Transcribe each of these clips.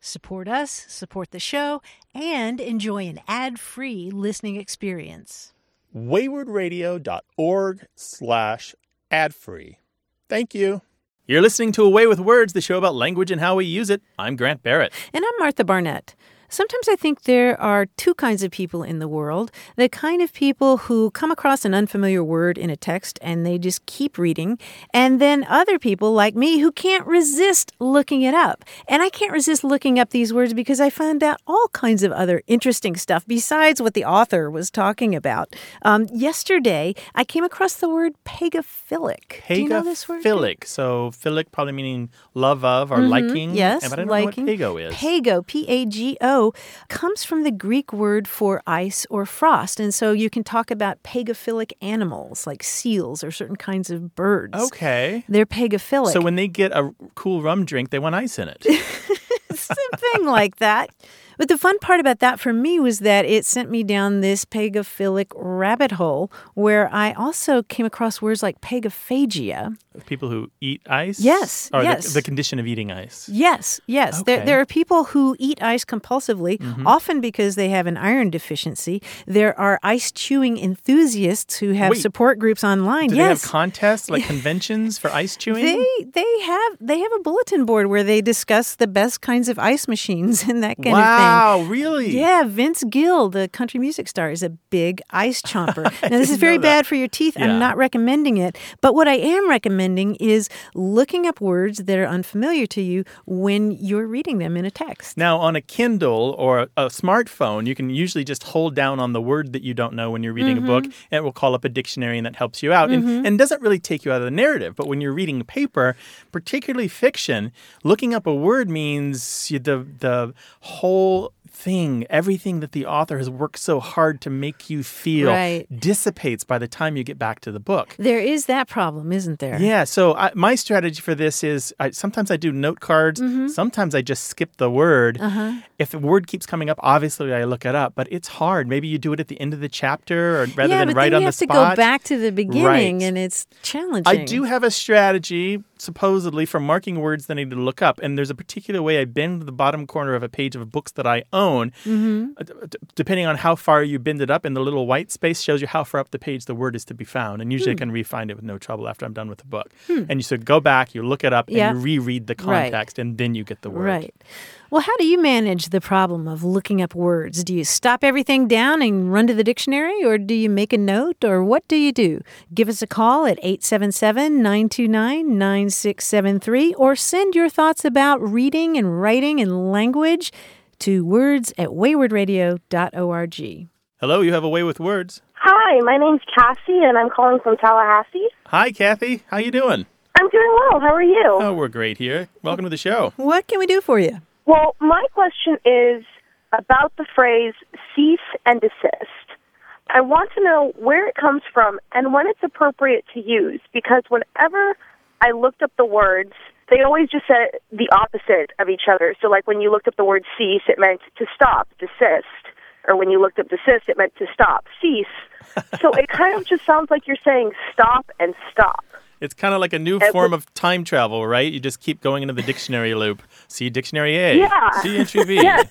Support us, support the show, and enjoy an ad-free listening experience. waywordradio.org slash ad-free. Thank you. You're listening to A Way with Words, the show about language and how we use it. I'm Grant Barrett. And I'm Martha Barnette. Sometimes I think there are two kinds of people in the world the kind of people who come across an unfamiliar word in a text and they just keep reading, and then other people like me who can't resist looking it up. And I can't resist looking up these words because I found out all kinds of other interesting stuff besides what the author was talking about. Um, yesterday, I came across the word pagophilic. Do you know this word? Pagophilic. So, philic probably meaning love of or liking. Mm-hmm. Yes, But I don't liking. know what pago is. Pago, P A G O, Oh, comes from the Greek word for ice or frost. And so you can talk about pagophilic animals like seals or certain kinds of birds. okay. They're pagophilic. So when they get a cool rum drink, they want ice in it. Something like that. But the fun part about that for me was that it sent me down this pagophilic rabbit hole where I also came across words like pagophagia. People who eat ice? Yes, Or the- yes. The, condition of eating ice. Yes, yes. There, Okay. there are people who eat ice compulsively, Mm-hmm. often because they have an iron deficiency. There are ice chewing enthusiasts who have Wait. support groups online. Do yes. they have contests, like conventions for ice chewing? They they have they have a bulletin board where they discuss the best kinds of ice machines and that kind wow, of thing. Yeah, Vince Gill, the country music star, is a big ice chomper. now this is very bad for your teeth. Yeah. I'm not recommending it, but what I am recommending is looking up words that are unfamiliar to you when you're reading them in a text. Now, on a Kindle or a smartphone, you can usually just hold down on the word that you don't know when you're reading a book, Mm-hmm. and it will call up a dictionary and that helps you out. And, and doesn't really take you out of the narrative. But when you're reading paper, particularly fiction, looking up a word means the the whole thing, everything that the author has worked so hard to make you feel Right. dissipates by the time you get back to the book. There is that problem, isn't there? Yeah, so I, my strategy for this is I, sometimes I do note cards, Mm-hmm. sometimes I just skip the word. Uh-huh. If the word keeps coming up, obviously I look it up, but it's hard. Maybe you do it at the end of the chapter or rather yeah, than right on you the have to go back to the beginning, Right. and it's challenging. I do have a strategy, supposedly, for marking words that I need to look up. And there's a particular way I bend the bottom corner of a page of books that I own. Mm-hmm. Uh, d- depending on how far you bend it up, and the little white space shows you how far up the page the word is to be found. And Hmm. usually I can re-find it with no trouble after I'm done with the book. And you should go back, you look it up, Yeah. and you reread the Right. context, and then you get the word. Right. Well, how do you manage the problem of looking up words? Do you stop everything down and run to the dictionary, or do you make a note, or what do you do? Give us a call at 877 929 9673, or send your thoughts about reading and writing and language to words at waywordradio.org. Hello, you have a way with words. Hi, my name's Cassie, and I'm calling from Tallahassee. Hi, Kathy. How you doing? I'm doing well. How are you? Oh, we're great here. Welcome to the show. What can we do for you? Well, my question is about the phrase cease and desist. I want to know where it comes from and when it's appropriate to use because whenever I looked up the words, they always just said the opposite of each other. So, like when you looked up the word cease, it meant to stop, desist. Or when you looked up desist, it meant to stop, cease. so it kind of just sounds like you're saying stop and stop. It's kind of like a new It form was- of time travel, right? You just keep going into the dictionary loop. See dictionary A. Yeah. See entry B. Yes.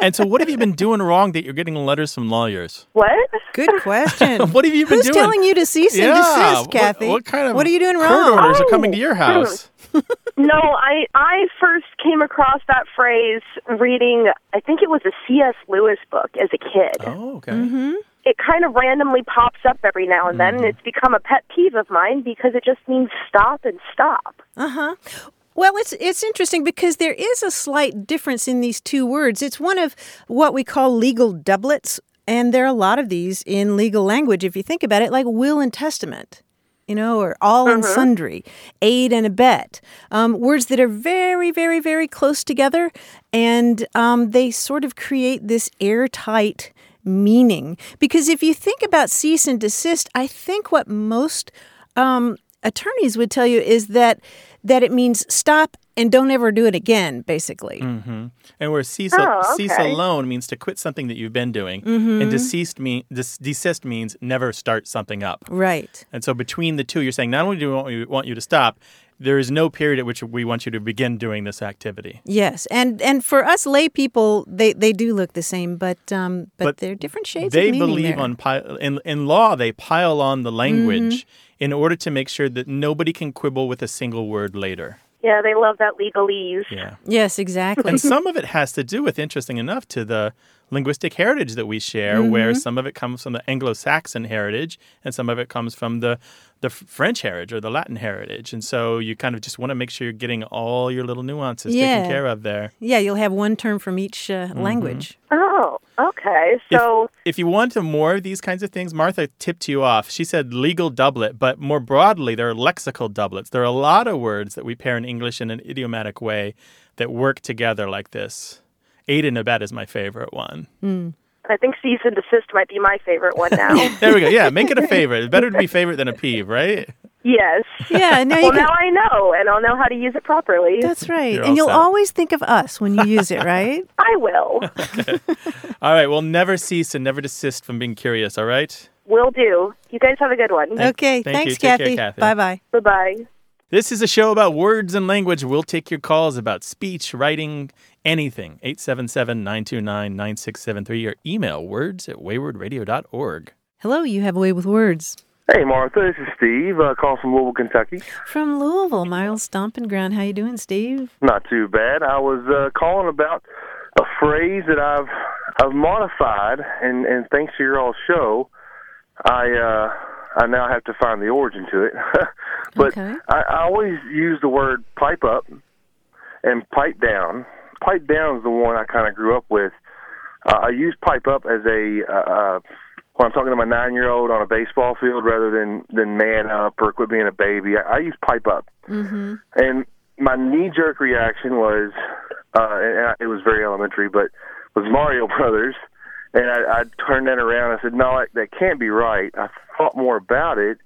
And so, what have you been doing wrong that you're getting letters from lawyers? What? Good question. What have you been doing? Who's telling you to cease and yeah. desist, Kathy? What, kind of What are you doing wrong? court wrong? orders are coming to Oh. your house? No, I I first came across that phrase reading I think it was a C.S. Lewis book as a kid. Oh, okay. Mm-hmm. It kind of randomly pops up every now and then and it's become a pet peeve of mine because it just means stop and stop. Uh huh. Well, it's it's interesting because there is a slight difference in these two words. It's one of what we call legal doublets, and there are a lot of these in legal language. If you think about it, like will and testament, you know, or all and sundry, aid and abet, um, words that are very, very, very close together, and um, they sort of create this airtight meaning. Because if you think about cease and desist, I think what most um, attorneys would tell you is that that it means stop and don't ever do it again, basically. And where cease, Oh, cease alone means to quit something that you've been doing, Mm-hmm. and deceased mean des- desist means never start something up. Right. And so between the two, you're saying not only do we want you, want you to stop, there is no period at which we want you to begin doing this activity. Yes, and and for us lay people, they, they do look the same, but um, but, But they're different shades. they of believe there. on pi- in in law they pile on the language Mm-hmm. in order to make sure that nobody can quibble with a single word later. Yeah, they love that legalese. Yeah. Yes, exactly. And some of it has to do with, interesting enough, to the linguistic heritage that we share, Mm-hmm. where some of it comes from the Anglo-Saxon heritage, and some of it comes from the the French heritage or the Latin heritage. And so you kind of just want to make sure you're getting all your little nuances Yeah. taken care of there. yeah, you'll have one term from each uh, Mm-hmm. language. Oh, okay. So If you want to more of these kinds of things, Martha tipped you off. She said legal doublet, but more broadly, there are lexical doublets. There are a lot of words that we pair in English in an idiomatic way that work together like this. Aid and abet is my favorite one. Hmm. I think cease and desist might be my favorite one now. There we go. Yeah, make it a favorite. It's better to be favorite than a peeve, right? yes. Yeah, now Well, can, now I know, and I'll know how to use it properly. that's right. You're and you'll set. always think of us when you use it, right? I will. All right. Well, never cease and never desist from being curious. All right. will do. You guys have a good one. okay, thank thanks, Take care, Kathy. Kathy. Bye bye. Bye bye. This is a show about words and language. We'll take your calls about speech, writing, anything. 877 929 9673 or email words at waywordradio.org. Hello, you have a way with words. Hey, Martha, this is Steve, uh, calling from Louisville, Kentucky. From Louisville, Miles Stomping Ground. How you doing, Steve? Not too bad. I was uh, calling about a phrase that I've I've modified, and and thanks to your all show, I uh, I now have to find the origin to it. but Okay. I, I always use the word pipe up and pipe down. Pipe down is the one I kind of grew up with. Uh, I use pipe up as a uh, uh, when I'm talking to my nine year old on a baseball field rather than than man up or quit being a baby. I, I use pipe up, Mm-hmm. and my knee jerk reaction was, uh, and I- it was very elementary, but was Mario Brothers. And I, I turned that around. I said, "No, that, that can't be right." I thought more about it,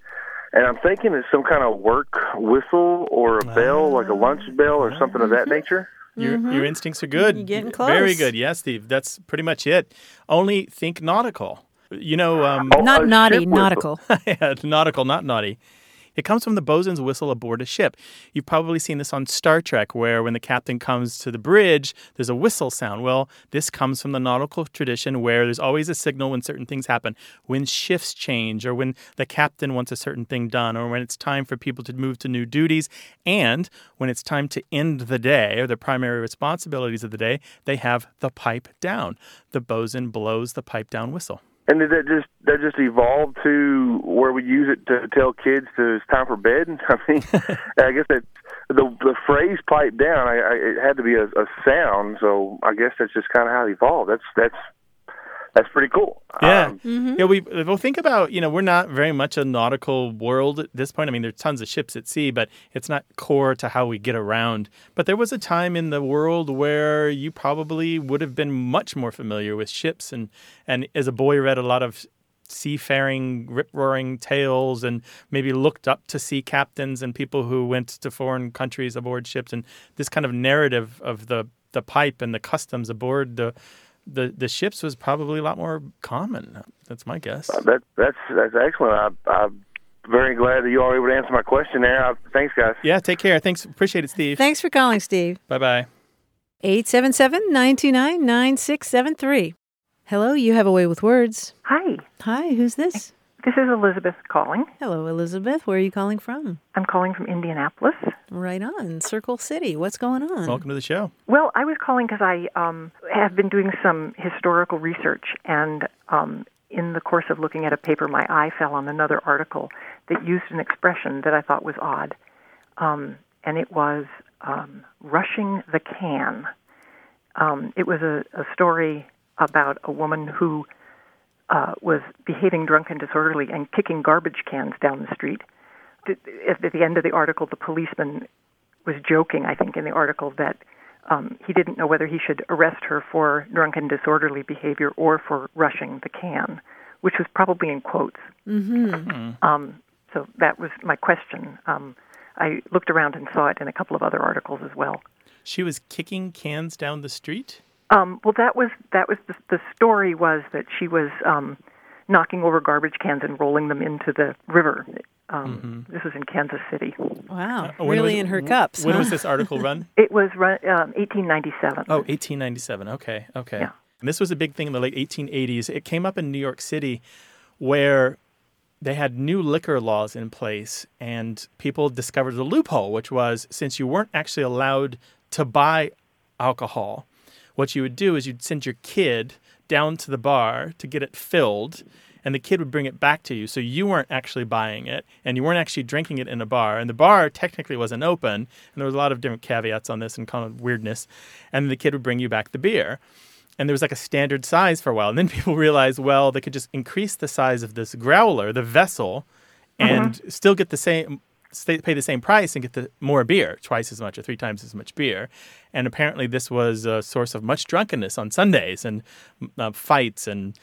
and I'm thinking it's some kind of work whistle or a bell, like a lunch bell or something of that nature. Your, your instincts are good. You're getting close. Very good. Yes, Steve. That's pretty much it. Only think nautical. You know, um, Not naughty, nautical. yeah, nautical, not naughty. It comes from the bosun's whistle aboard a ship. You've probably seen this on Star Trek, where when the captain comes to the bridge, there's a whistle sound. Well, this comes from the nautical tradition where there's always a signal when certain things happen. When shifts change, or when the captain wants a certain thing done, or when it's time for people to move to new duties, and when it's time to end the day, or the primary responsibilities of the day, they have the pipe down. The bosun blows the pipe down whistle. And did that just that just evolved to where we use it to tell kids to it's time for bed? I mean, I guess that the the phrase "pipe down" I, I, it had to be a, a sound, so I guess that's just kind of how it evolved. That's that's that's pretty cool. Yeah, Um, yeah. We well think about you know we're not very much a nautical world at this point. I mean, there's tons of ships at sea, but it's not core to how we get around. But there was a time in the world where you probably would have been much more familiar with ships, and and as a boy read a lot of seafaring, rip roaring tales, and maybe looked up to sea captains and people who went to foreign countries aboard ships, and this kind of narrative of the the pipe and the customs aboard the the the ships was probably a lot more common. That's my guess. Uh, that that's that's excellent. I, I'm very glad that you all were able to answer my question there. I, thanks, guys. Yeah, take care. Thanks. Appreciate it, Steve. Thanks for calling, Steve. Bye bye. 877 929 9673. Hello, you have a way with words. Hi, Hi, who's this? This is Elizabeth calling. Hello, Elizabeth. Where are you calling from? I'm calling from Indianapolis. Right on, Circle City. What's going on? Welcome to the show. Well, I was calling because I um, have been doing some historical research, and um, in the course of looking at a paper, my eye fell on another article that used an expression that I thought was odd, um, and it was um, rushing the can. Um, it was a, a story about a woman who uh, was behaving drunk and disorderly and kicking garbage cans down the street. At the end of the article, the policeman was joking, I think, in the article that um, he didn't know whether he should arrest her for drunken disorderly behavior or for rushing the can, which was probably in quotes. Mm-hmm. Um, so that was my question. Um, I looked around and saw it in a couple of other articles as well. She was kicking cans down the street? Um, well, that was that was the, the story was that she was um, knocking over garbage cans and rolling them into the river. Um, Mm-hmm. This was in Kansas City. Wow, Uh, really was- in her cups. When huh? was this article run? It was run, um, 1897. Oh, 1897. Okay, okay. Yeah. And this was a big thing in the late 1880s. It came up in New York City where they had new liquor laws in place and people discovered a loophole, which was since you weren't actually allowed to buy alcohol, what you would do is you'd send your kid down to the bar to get it filled and the kid would bring it back to you. So you weren't actually buying it and you weren't actually drinking it in a bar. And the bar technically wasn't open and there was a lot of different caveats on this and kind of weirdness. And the kid would bring you back the beer. And there was like a standard size for a while. And then people realized well they could just increase the size of this growler the vessel uh-huh. and still get the same stay, pay the same price and get the more beer twice as much or three times as much beer. And apparently this was a source of much drunkenness on sundays and uh, fights and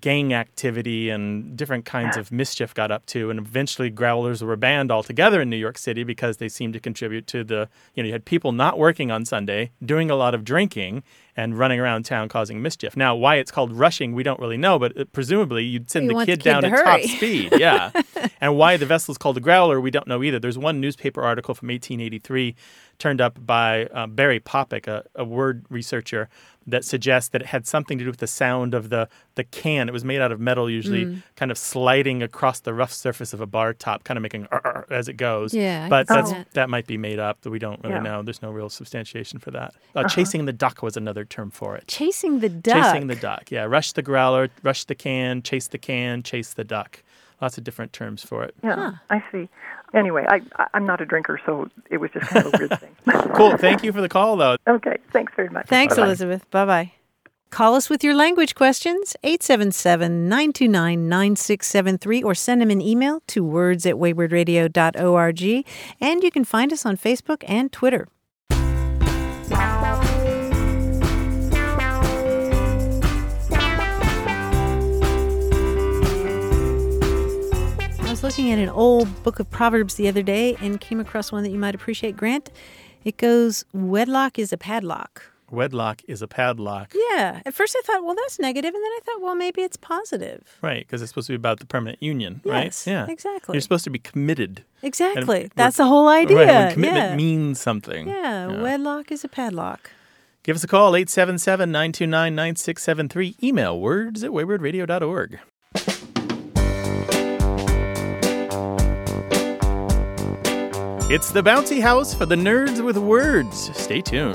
gang activity and different kinds of mischief got up to. And eventually growlers were banned altogether in New York City because they seemed to contribute to the you know you had people not working on Sunday doing a lot of drinking and running around town causing mischief. Now why it's called rushing we don't really know but uh, presumably you'd send the want the kid kid down to at top speed. Yeah. and why the vessel's called the growler we don't know either. There's one newspaper article from 1883 turned up by uh, Barry Popik, a, a word researcher, that suggests that it had something to do with the sound of the, the can. It was made out of metal, usually Mm. kind of sliding across the rough surface of a bar top, kind of making as it goes. Yeah, but that's, that. that might be made up. We don't really Yeah. know. There's no real substantiation for that. Uh, Chasing the duck was another term for it. Chasing the duck. Chasing the duck. Yeah, rush the growler, rush the can, chase the can, chase the duck. Lots of different terms for it. Yeah, I see. Anyway, I, I- I'm not a drinker, so it was just kind of a weird thing. Cool. Thank you for the call, though. okay, thanks very much. Thanks, Bye-bye. Elizabeth. Bye bye. Call us with your language questions, 877 929 9673, or send them an email to words at waywordradio.org. And you can find us on Facebook and Twitter. Looking at an old book of Proverbs the other day and came across one that you might appreciate, Grant. It goes, Wedlock is a padlock. Wedlock is a padlock. Yeah. At first I thought, well, that's negative. and then I thought, well, maybe it's positive. Right, because it's supposed to be about the permanent union, right? Yeah. exactly. You're supposed to be committed. Exactly. And That's the whole idea. Right, when commitment yeah. means something. yeah. Wedlock is a padlock. Give us a call, 877 929 9673. Email words at waywordradio.org. It's the bouncy house for the nerds with words. Stay tuned.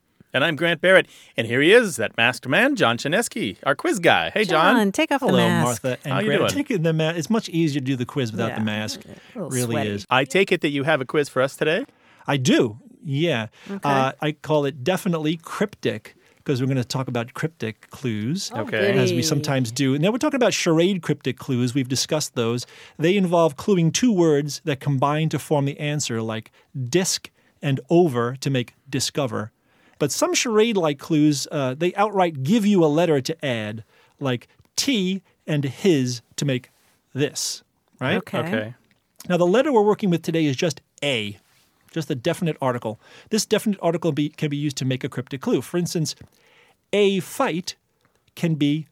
And I'm Grant Barrett. And here he is, that masked man, John Chaneski, our quiz guy. Hey, John. take off Hello, the mask. Martha and How you Grant. doing? Taking the ma- it's much easier to do the quiz without Yeah. the mask. Really sweaty. is. I take it that you have a quiz for us today? I do. Yeah. Uh, I call it definitely cryptic because we're going to talk about cryptic clues. Okay. As we sometimes do. And now we're talking about charade cryptic clues. We've discussed those. They involve cluing two words that combine to form the answer, like disc and over to make discover. But some charade like clues, uh, they outright give you a letter to add, like T and his to make this, right? Okay. Okay. Now, the letter we're working with today is just A, just a definite article. This definite article be, can be used to make a cryptic clue. For instance, a fight can be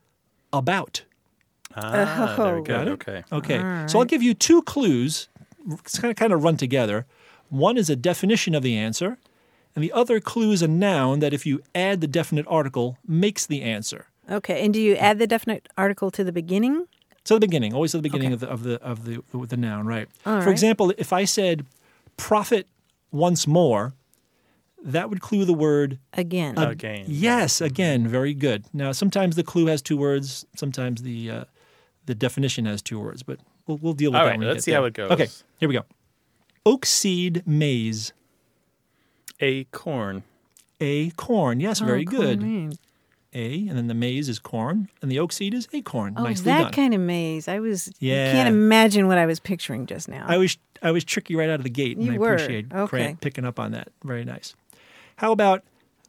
about. Ah, very Oh. good. Got it? Okay. Okay, so I'll give you two clues. It's kind of, kind of run together. One is a definition of the answer, and the other clue is a noun that, if you add the definite article, makes the answer. Okay. And do you add the definite article to the beginning? To the beginning, always at the beginning of the of the of the with the noun, right? All For right. example, if I said profit once more, that would clue the word Again. Again. yes again. Very good. Now sometimes the clue has two words, sometimes the uh, the definition has two words, but we'll we'll deal with All that. right, when let's get see how it goes. Okay, here we go. Oak seed maize, A corn. a corn. Yes, very Oh, good. corn. A, and then the maize is corn, and the oak seed is acorn. Oh, Nicely that done. kind of maze. I was. Yeah. You can't imagine what I was picturing just now. I was I was tricky right out of the gate, and You I were. appreciate Okay. Grant picking up on that. Very nice. How about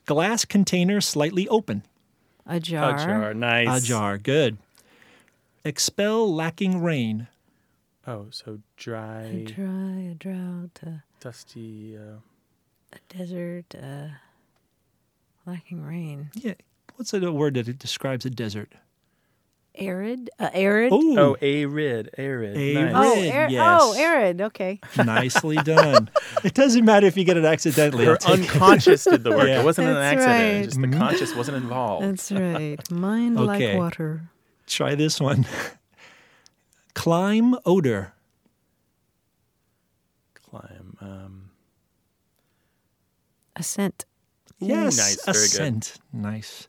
glass container slightly open? a jar. A jar. Nice. A jar. Good. Expel lacking rain. Oh, so A dry, dry, a drought, a, dusty. Uh, a desert, uh, lacking rain. Yeah. What's a word that it describes a desert? Arid? Uh, arid? Oh, oh, arid. Arid. Arid. Nice. Oh, Arid, ar- yes. oh, arid. Okay. nicely done. it doesn't matter if you get it accidentally. Her I'll it. unconscious did the work. Yeah. It wasn't an accident. right. Just the conscious wasn't involved. That's right. Mind Okay. like water. Try this one. Climb odor. Climb. Um, Ascent. Ooh, Yes, nice, very good. ascent. Nice.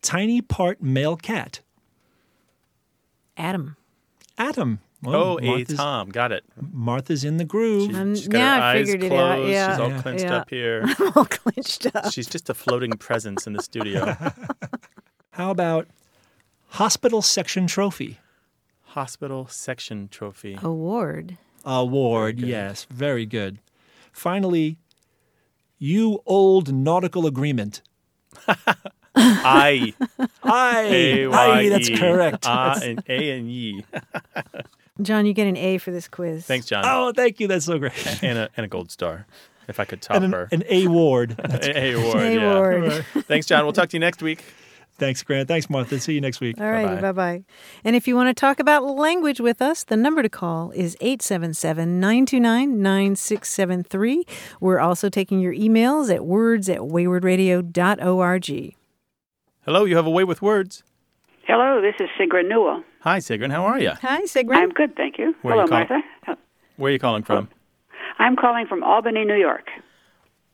Tiny part male cat. Adam. Adam. Well, oh, a Martha's, Tom. Got it. Martha's in the groove. She's, Um, she's got now her I eyes figured it closed. out, yeah. She's all Yeah. clenched Yeah. up here. I'm all clenched up. She's just a floating presence in the studio. How about hospital section trophy? Hospital section trophy. Award. Award, good. yes, very good. Finally, you old nautical agreement. I. Aye, A aye, that's correct. Ah, and A and E. John, you get an A for this quiz. Thanks, John. oh, thank you. That's so great. And a and a gold star, if I could top And an, her. an A ward. A A award. A yeah. award. Thanks, John. We'll talk to you next week. Thanks, Grant. Thanks, Martha. See you next week. All right. Bye-bye. bye bye. And if you want to talk about language with us, the number to call is 877 929 9673. We're also taking your emails at words at waywordradio.org. Hello, you have a way with words. Hello, this is Sigrun Newell. Hi, Sigrun. How are you? Hi, Sigrun. I'm good, thank you. Where Hello, you call- Martha. Where are you calling from? Oh, I'm calling from Albany, New York.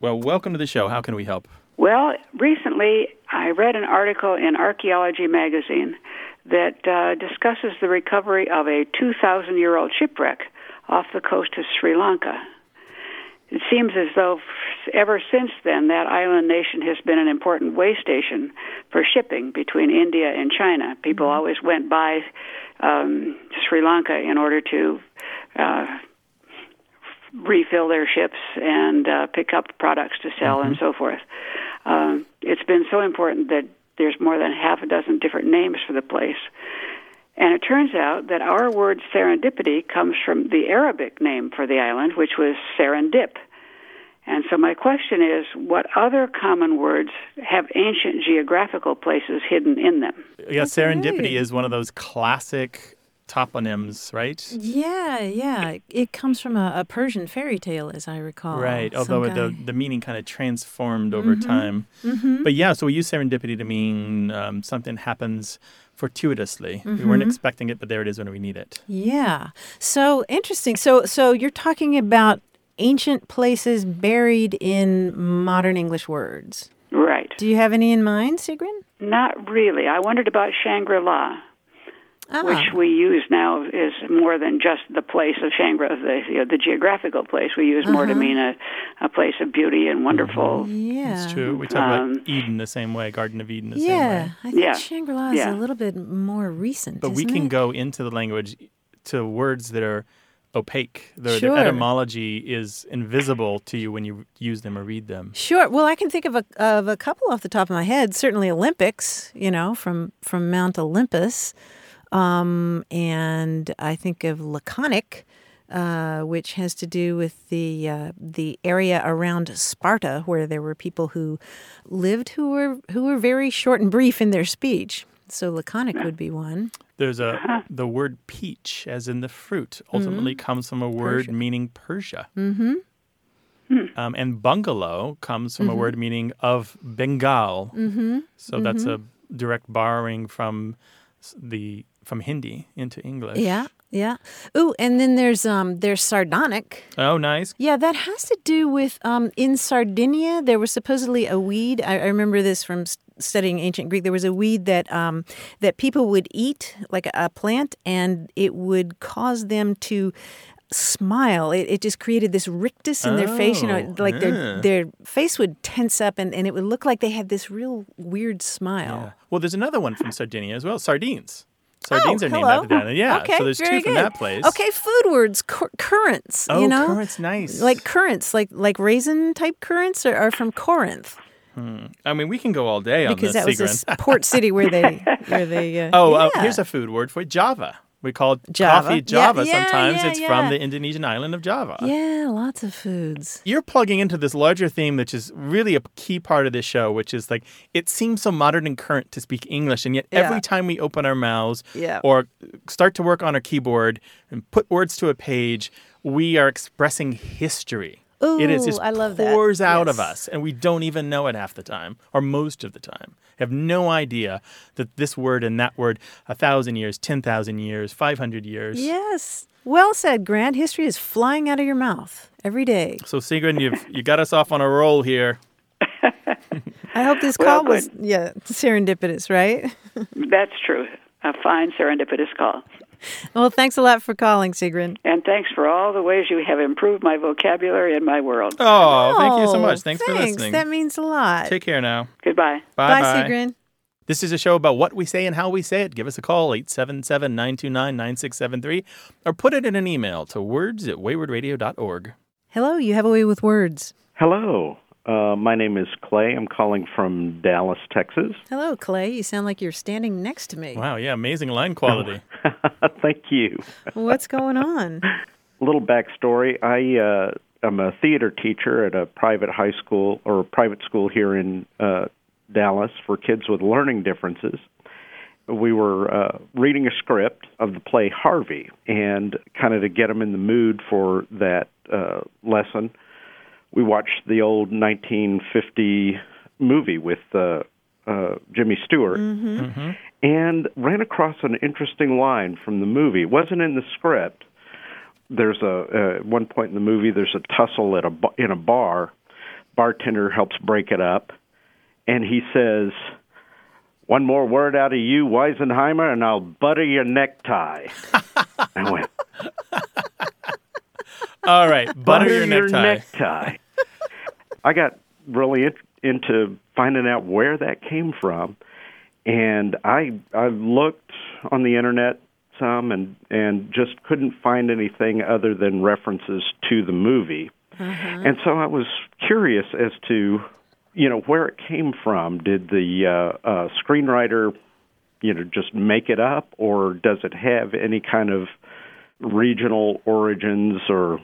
Well, welcome to the show. How can we help? Well, recently I read an article in Archaeology magazine that uh, discusses the recovery of a 2,000 year old shipwreck off the coast of Sri Lanka. It seems as though ever since then that island nation has been an important way station for shipping between India and China. People always went by um, Sri Lanka in order to uh, refill their ships and uh, pick up products to sell and so forth. Um, it's been so important that there's more than half a dozen different names for the place. And it turns out that our word serendipity comes from the Arabic name for the island, which was serendip. And so my question is what other common words have ancient geographical places hidden in them? Yeah, serendipity is one of those classic toponyms, right? Yeah, yeah. It comes from a, a Persian fairy tale, as I recall. Right, although the, guy- the meaning kind of transformed over Mm-hmm. time. But yeah, so we use serendipity to mean um, something happens fortuitously. We weren't Mm-hmm. expecting it, but there it is when we need it. Yeah. So interesting. So so you're talking about ancient places buried in modern English words. Right. Do you have any in mind, Sigrun? Not really. I wondered about Shangri La. Which we use now is more than just the place of Shangri, the you know, the geographical place. We use more to mean a, a place of beauty and wonderful. Yeah. It's true. We talk Um, about Eden the same way, Garden of Eden the same Yeah, way. I think Yeah. Shangri-La is Yeah. a little bit more recent. But we isn't can it? go into the language to words that are opaque. Their, Sure. their etymology is invisible to you when you use them or read them. Sure. Well, I can think of a of a couple off the top of my head. Certainly Olympics, you know, from from Mount Olympus, um, and I think of laconic, uh, which has to do with the uh, the area around Sparta, where there were people who lived who were who were very short and brief in their speech. So laconic would be one. There's a the word peach, as in the fruit, ultimately comes from a word meaning Persia. Mm-hmm. Um, and bungalow comes from a word meaning of Bengal. Mm-hmm. So that's a direct borrowing from the from Hindi into English. Yeah, yeah. Ooh, and then there's um there's sardonic. Oh, nice. Yeah, that has to do with um, in Sardinia. There was supposedly a weed. I, I remember this from studying ancient Greek. There was a weed that um, that people would eat, like a, a plant, and it would cause them to smile. It, it just created this rictus in their face. You know, Oh, like yeah. their their face would tense up, and, and it would look like they had this real weird smile. Yeah. Well, there's another one from Sardinia as well. Sardines. Sardines oh, are named after that. Yeah. Okay, so there's two from that place. Okay, food words, cur- currants. Oh, you know, currants, nice. like currants, like like raisin type currants, are, are from Corinth. I mean, we can go all day on because this, that was a port city where they where they. Uh, Oh, uh, here's a food word for it, Java. We call it Java. coffee Java. yeah, Sometimes yeah, it's from the Indonesian island of Java. yeah, lots of foods. You're plugging into this larger theme, which is really a key part of this show, which is like it seems so modern and current to speak English, and yet every time we open our mouths or start to work on our keyboard and put words to a page, we are expressing history. it is Ooh, just I love that. pours out of us, and we don't even know it half the time, or most of the time. Have no idea that this word and that word, a thousand years, ten thousand years, five hundred years. Yes, well said, Grant. History is flying out of your mouth every day. So Sigrun, you've you got us off on a roll here. I hope this Well, call was yeah serendipitous, right? That's true. A fine serendipitous call. Well, thanks a lot for calling, Sigrun. And thanks for all the ways you have improved my vocabulary and my world. Oh, thank you so Oh, much. Thanks, for listening. That means a lot. Take care now. Goodbye. Bye Bye, bye. Sigrun. This is a show about what we say and how we say it. Give us a call, 877 929 9673, or put it in an email to words at waywordradio.org. Hello, you have a way with words. Hello. Uh, my name is Clay. I'm calling from Dallas, Texas. Hello, Clay. You sound like you're standing next to me. Wow, yeah, amazing line quality. Thank you. What's going on? A little backstory. I uh, I'm a theater teacher at a private high school or a private school here in uh, Dallas for kids with learning differences. We were uh, reading a script of the play Harvey, and kind of to get them in the mood for that uh, lesson, we watched the old 1950 movie with uh, uh, Jimmy Stewart and ran across an interesting line from the movie. It wasn't in the script. There's a uh, at one point in the movie. There's a tussle at a in a bar. Bartender helps break it up, and he says, "One more word out of you, Weisenheimer, and I'll butter your necktie." I went, All right, butter, your necktie. necktie. I got really in, into finding out where that came from, and I I looked on the internet some and and just couldn't find anything other than references to the movie. And so I was curious as to, you know, where it came from. Did the uh, uh, screenwriter, you know, just make it up, or does it have any kind of regional origins or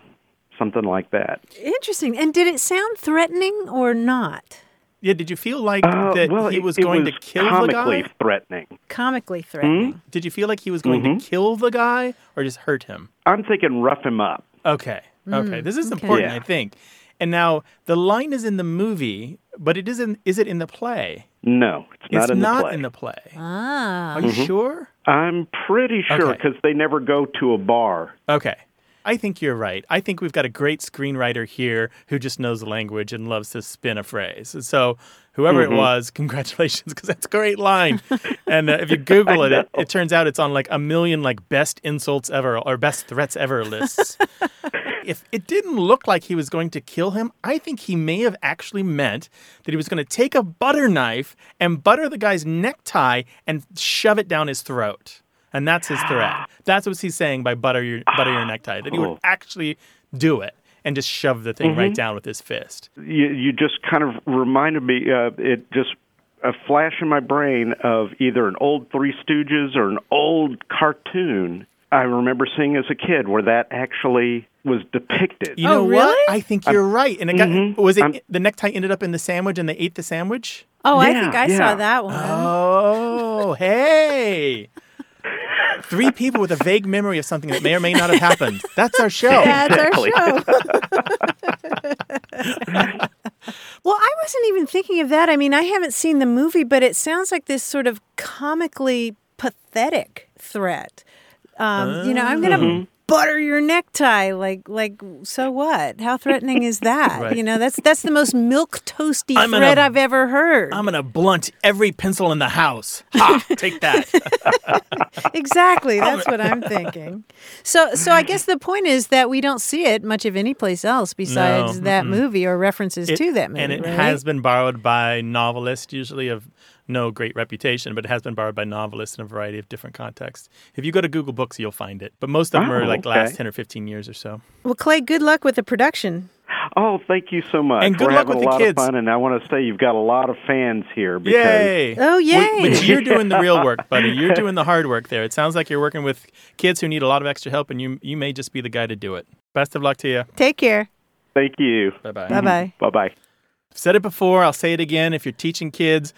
something like that? Interesting. And did it sound threatening or not? Yeah, did you feel like Uh, that well, he was it going was to kill the guy? comically guy? threatening. Comically threatening. Did you feel like he was going Mm-hmm. to kill the guy or just hurt him? I'm thinking rough him up. Okay. Okay. Mm, This is important, Yeah. I think. And now the line is in the movie, but it isn't is it in the play? No, it's not it's in the play. in the play. Ah. Are you sure? I'm pretty sure Okay. because they never go to a bar. Okay. I think you're right. I think we've got a great screenwriter here who just knows the language and loves to spin a phrase. So, whoever Mm-hmm. it was, congratulations, because that's a great line. and uh, if you Google it, it, it turns out it's on like a million like best insults ever or best threats ever lists. if it didn't look like he was going to kill him, I think he may have actually meant that he was going to take a butter knife and butter the guy's necktie and shove it down his throat. And that's his threat. That's what he's saying by butter your butter your necktie. That he would Oh. actually do it and just shove the thing right down with his fist. You, you just kind of reminded me. Uh, it just a flash in my brain of either an old Three Stooges or an old cartoon. I remember seeing as a kid where that actually was depicted. You Oh, know what? really? I think you're right. And it got Mhm. was it I'm- the necktie ended up in the sandwich and they ate the sandwich? Oh, I think I yeah. saw that one. Oh, hey. Three people with a vague memory of something that may or may not have happened. That's our show. That's Exactly. our show. well, I wasn't even thinking of that. I mean, I haven't seen the movie, but it sounds like this sort of comically pathetic threat. Um, You know, I'm going to Mm-hmm. Butter your necktie. Like, like, so what? How threatening is that? Right. You know, that's that's the most milk toasty I'm gonna- threat I've ever heard. I'm going to blunt every pencil in the house. Ha! Take that. exactly. That's what I'm thinking. So, so I guess the point is that we don't see it much of any place else besides No, that mm-mm. movie or references It- to that movie. and it right? has been borrowed by novelists, usually of no great reputation, but it has been borrowed by novelists in a variety of different contexts. If you go to Google Books, you'll find it. But most of them are Oh, like last 10 or 15 years or so. Well, Clay, good luck with the production. Oh, thank you so much. And good We're luck having with a the lot kids. of fun, and I want to say you've got a lot of fans here. Because Yay! Oh, yay! But, but you're doing the real work, buddy. You're doing the hard work there. It sounds like you're working with kids who need a lot of extra help, and you you may just be the guy to do it. Best of luck to you. Take care. Thank you. Bye bye. Bye bye. Bye bye. I've said it before. I'll say it again. If you're teaching kids,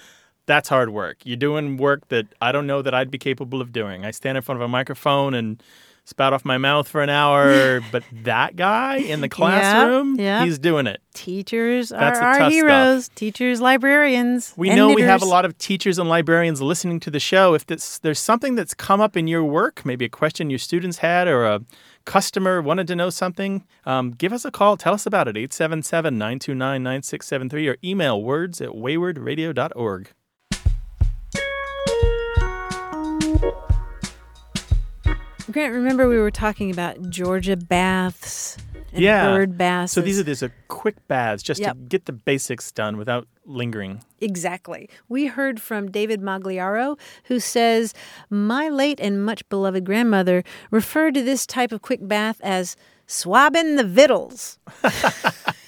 that's hard work. You're doing work that I don't know that I'd be capable of doing. I stand in front of a microphone and spout off my mouth for an hour, but that guy in the classroom, yeah. he's doing it. Teachers That's are our heroes. Teachers, librarians. We know we have a lot of teachers and librarians listening to the show. If this, there's something that's come up in your work, maybe a question your students had or a customer wanted to know something, um, give us a call. Tell us about it. 877 929 9673 or email words at waywordradio.org. Grant, remember we were talking about Georgia baths and Yeah. bird baths. So these are these are quick baths just Yep. to get the basics done without lingering. Exactly. We heard from David Magliaro, who says, My late and much beloved grandmother referred to this type of quick bath as swabbing the vittles.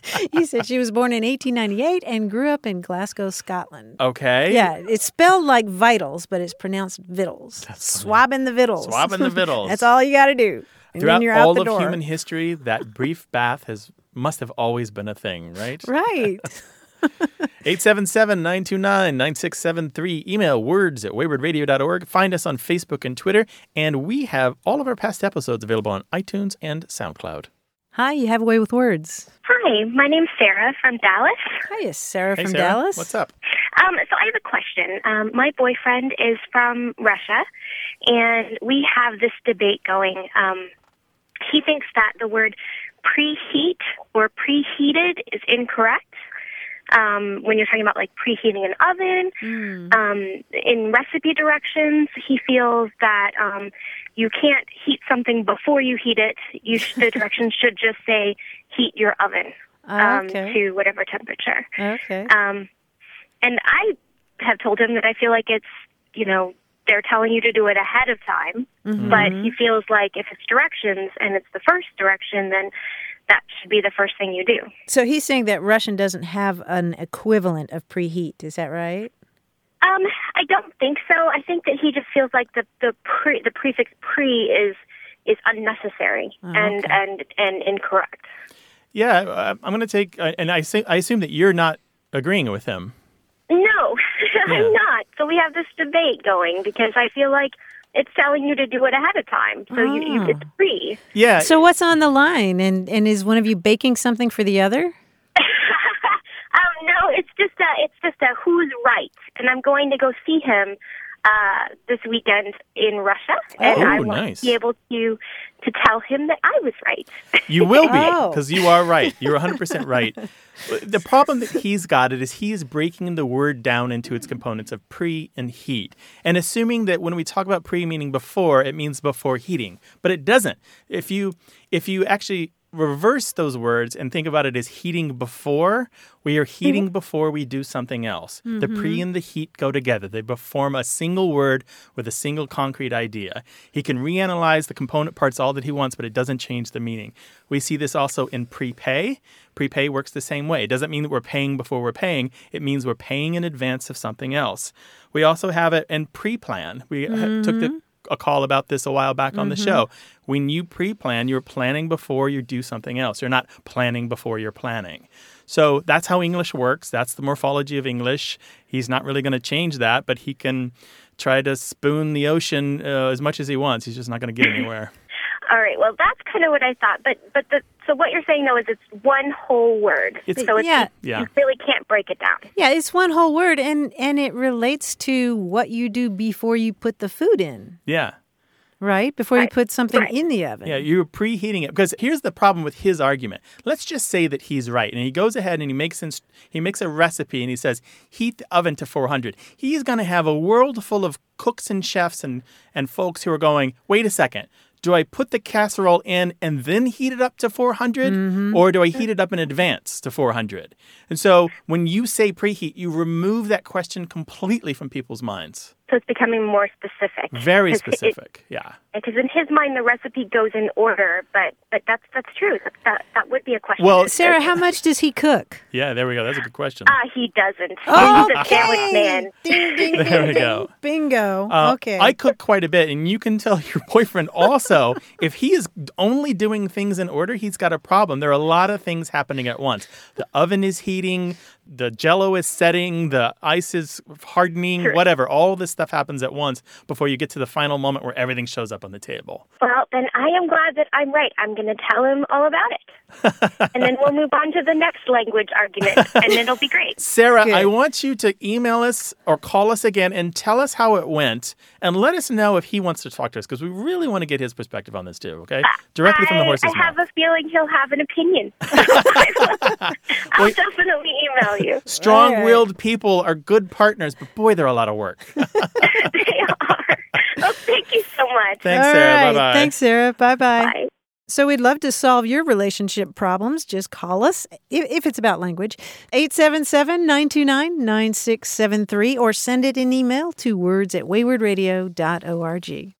he said she was born in 1898 and grew up in Glasgow, Scotland. Okay. Yeah, it's spelled like vitals, but it's pronounced vittles. Swabbing the vittles. Swabbing the vittles. That's all you got to do. And Throughout then you're out all the of human history, that brief bath has must have always been a thing, right? Right. 877 929 9673. Email words at waywordradio.org. Find us on Facebook and Twitter. And we have all of our past episodes available on iTunes and SoundCloud. Hi, you have a way with words. Hi, my name's Sarah from Dallas. Hi, it's Sarah Hey, from Sarah. Dallas. What's up? Um, so I have a question. Um, my boyfriend is from Russia, and we have this debate going. Um, he thinks that the word preheat or preheated is incorrect. Um, when you're talking about like preheating an oven, Mm. um, in recipe directions, he feels that um, you can't heat something before you heat it. You sh- the directions should just say heat your oven um, okay. to whatever temperature. Okay. Um, and I have told him that I feel like it's, you know, they're telling you to do it ahead of time, Mm-hmm. but he feels like if it's directions and it's the first direction, then that should be the first thing you do. So he's saying that Russian doesn't have an equivalent of preheat. Is that right? Um, I don't think so. I think that he just feels like the the pre the prefix pre is is unnecessary and okay. and and incorrect. Yeah, uh, I'm going to take, uh, and I, say, I assume that you're not agreeing with him. No, Yeah. I'm not. So we have this debate going because I feel like it's telling you to do it ahead of time. So you, you Ah. it's pre. Yeah. So what's on the line? And and is one of you baking something for the other? um, no, it's just a it's just a who's right, and I'm going to go see him uh, this weekend in Russia, and Oh, I want nice. to be able to to tell him that I was right. You will be Oh. because you are right. You're 100% right. The problem that he's got it is he is breaking the word down into its components of pre and heat and assuming that when we talk about pre meaning before, it means before heating, but it doesn't. If you if you actually reverse those words and think about it as heating before, we are heating before we do something else. The pre and the heat go together. They form a single word with a single concrete idea. He can reanalyze the component parts all that he wants, but it doesn't change the meaning. We see this also in prepay. Prepay works the same way. It doesn't mean that we're paying before we're paying. It means we're paying in advance of something else. We also have it in pre-plan. We uh, took the a call about this a while back on the show. When you pre plan, you're planning before you do something else. You're not planning before you're planning. So that's how English works. That's the morphology of English. He's not really going to change that, but he can try to spoon the ocean uh, as much as he wants. He's just not going to get anywhere. All right. Well, that's kind of what I thought. But but the, so what you're saying though is it's one whole word. It's- so it's, Yeah. Yeah. you really can't break it down. Yeah, it's one whole word, and and it relates to what you do before you put the food in, Yeah. right? Before you put something right. in the oven. Yeah, you're preheating it because here's the problem with his argument. Let's just say that he's right, and he goes ahead and he makes inst- he makes a recipe and he says heat the oven to 400. He's going to have a world full of cooks and chefs and and folks who are going, wait a second. Do I put the casserole in and then heat it up to 400? Mm-hmm. Or do I heat it up in advance to 400? And so when you say preheat, you remove that question completely from people's minds. So it's becoming more specific. Very 'Cause it- specific. yeah. Because in his mind, the recipe goes in order, but but that's that's true. That that, that would be a question. Well, Sarah, how much does he cook? Yeah, there we go. That's a good question. Ah, he doesn't. He's a sandwich man. Ding, ding, There we go. Bingo. Uh, okay. I cook quite a bit, and you can tell your boyfriend also if he is only doing things in order, he's got a problem. There are a lot of things happening at once. The oven is heating, the jello is setting, the ice is hardening, Sure. whatever. All this stuff happens at once before you get to the final moment where everything shows up on the table. Well, then I am glad that I'm right. I'm going to tell him all about it. and then we'll move on to the next language argument, and it'll be great. Sarah, Good. I want you to email us or call us again and tell us how it went and let us know if he wants to talk to us because we really want to get his perspective on this too, okay? Uh, Directly from the I, horse's I mouth. have a feeling he'll have an opinion. I'll Wait. definitely email you. Strong willed people are good partners, but boy, they're a lot of work. they are. Oh, thank you so much. Thanks, All Sarah. right. Bye bye. Thanks, Sarah. Bye bye. Bye. So we'd love to solve your relationship problems. Just call us if, if it's about language. 877-929-9673 or send it an email to words at waywordradio.org.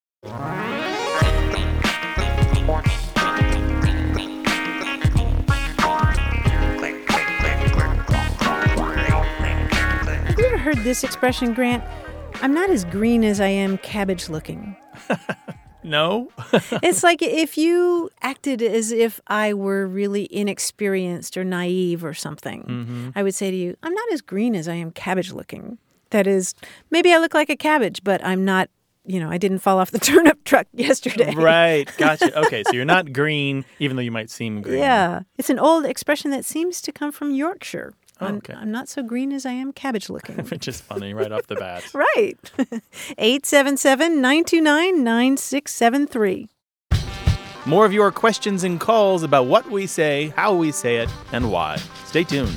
heard this expression, Grant? I'm not as green as I am cabbage looking. No? it's like if you acted as if I were really inexperienced or naive or something. Mm-hmm. I would say to you, I'm not as green as I am cabbage looking. That is, maybe I look like a cabbage, but I'm not, you know, I didn't fall off the turnip truck yesterday. right. Gotcha. Okay. So you're not green, even though you might seem green. Yeah. It's an old expression that seems to come from Yorkshire. Oh, I'm, okay. I'm not so green as I am cabbage looking. Which is funny right off the bat. right. 877 929 9673. More of your questions and calls about what we say, how we say it, and why. Stay tuned.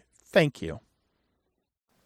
Thank you.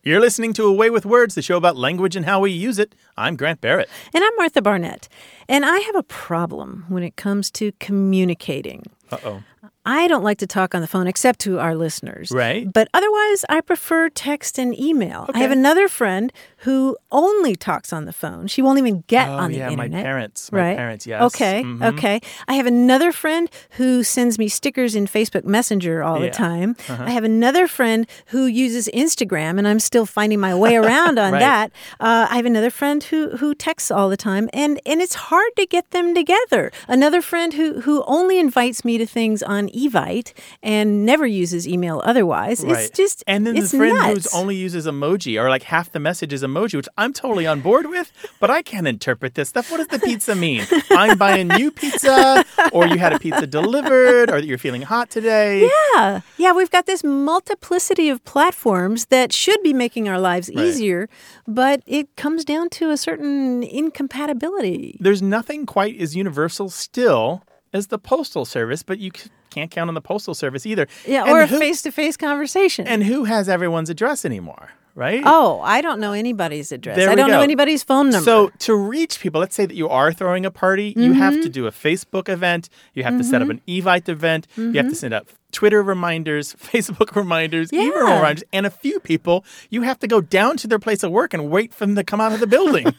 You're listening to A Way with Words, the show about language and how we use it. I'm Grant Barrett. And I'm Martha Barnette. And I have a problem when it comes to communicating. Uh oh. I don't like to talk on the phone except to our listeners. Right. But otherwise, I prefer text and email. Okay. I have another friend who only talks on the phone. She won't even get Oh, on the internet. yeah, my parents. My right? parents, yes. Okay. Mhm. Okay. I have another friend who sends me stickers in Facebook Messenger all Yeah. the time. Uh-huh. I have another friend who uses Instagram, and I'm still finding my way around on Right. that. Uh, I have another friend who who texts all the time, and and it's hard to get them together. Another friend who who only invites me to things on Evite and never uses email otherwise. Right. It's just and then it's the friend nuts. who only uses emoji or like half the message is emoji, which I'm totally on board with, but I can't interpret this stuff. What does the pizza mean? I'm buying you pizza, or you had a pizza delivered, or that you're feeling hot today. Yeah. Yeah, we've got this multiplicity of platforms that should be making our lives Right. easier, but it comes down to a certain incompatibility. There's nothing quite as universal still as the postal service, but you can't count on the postal service either. Yeah, And or a face to face conversation. And who has everyone's address anymore, right? oh, I don't know anybody's address. There I don't know anybody's phone number. So to reach people, let's say that you are throwing a party, you have Mm-hmm. to do a Facebook event, you have to set up an Evite event, you have to send out Twitter reminders, Facebook reminders, email reminders, and a few people you have to go down to their place of work and wait for them to come out of the building.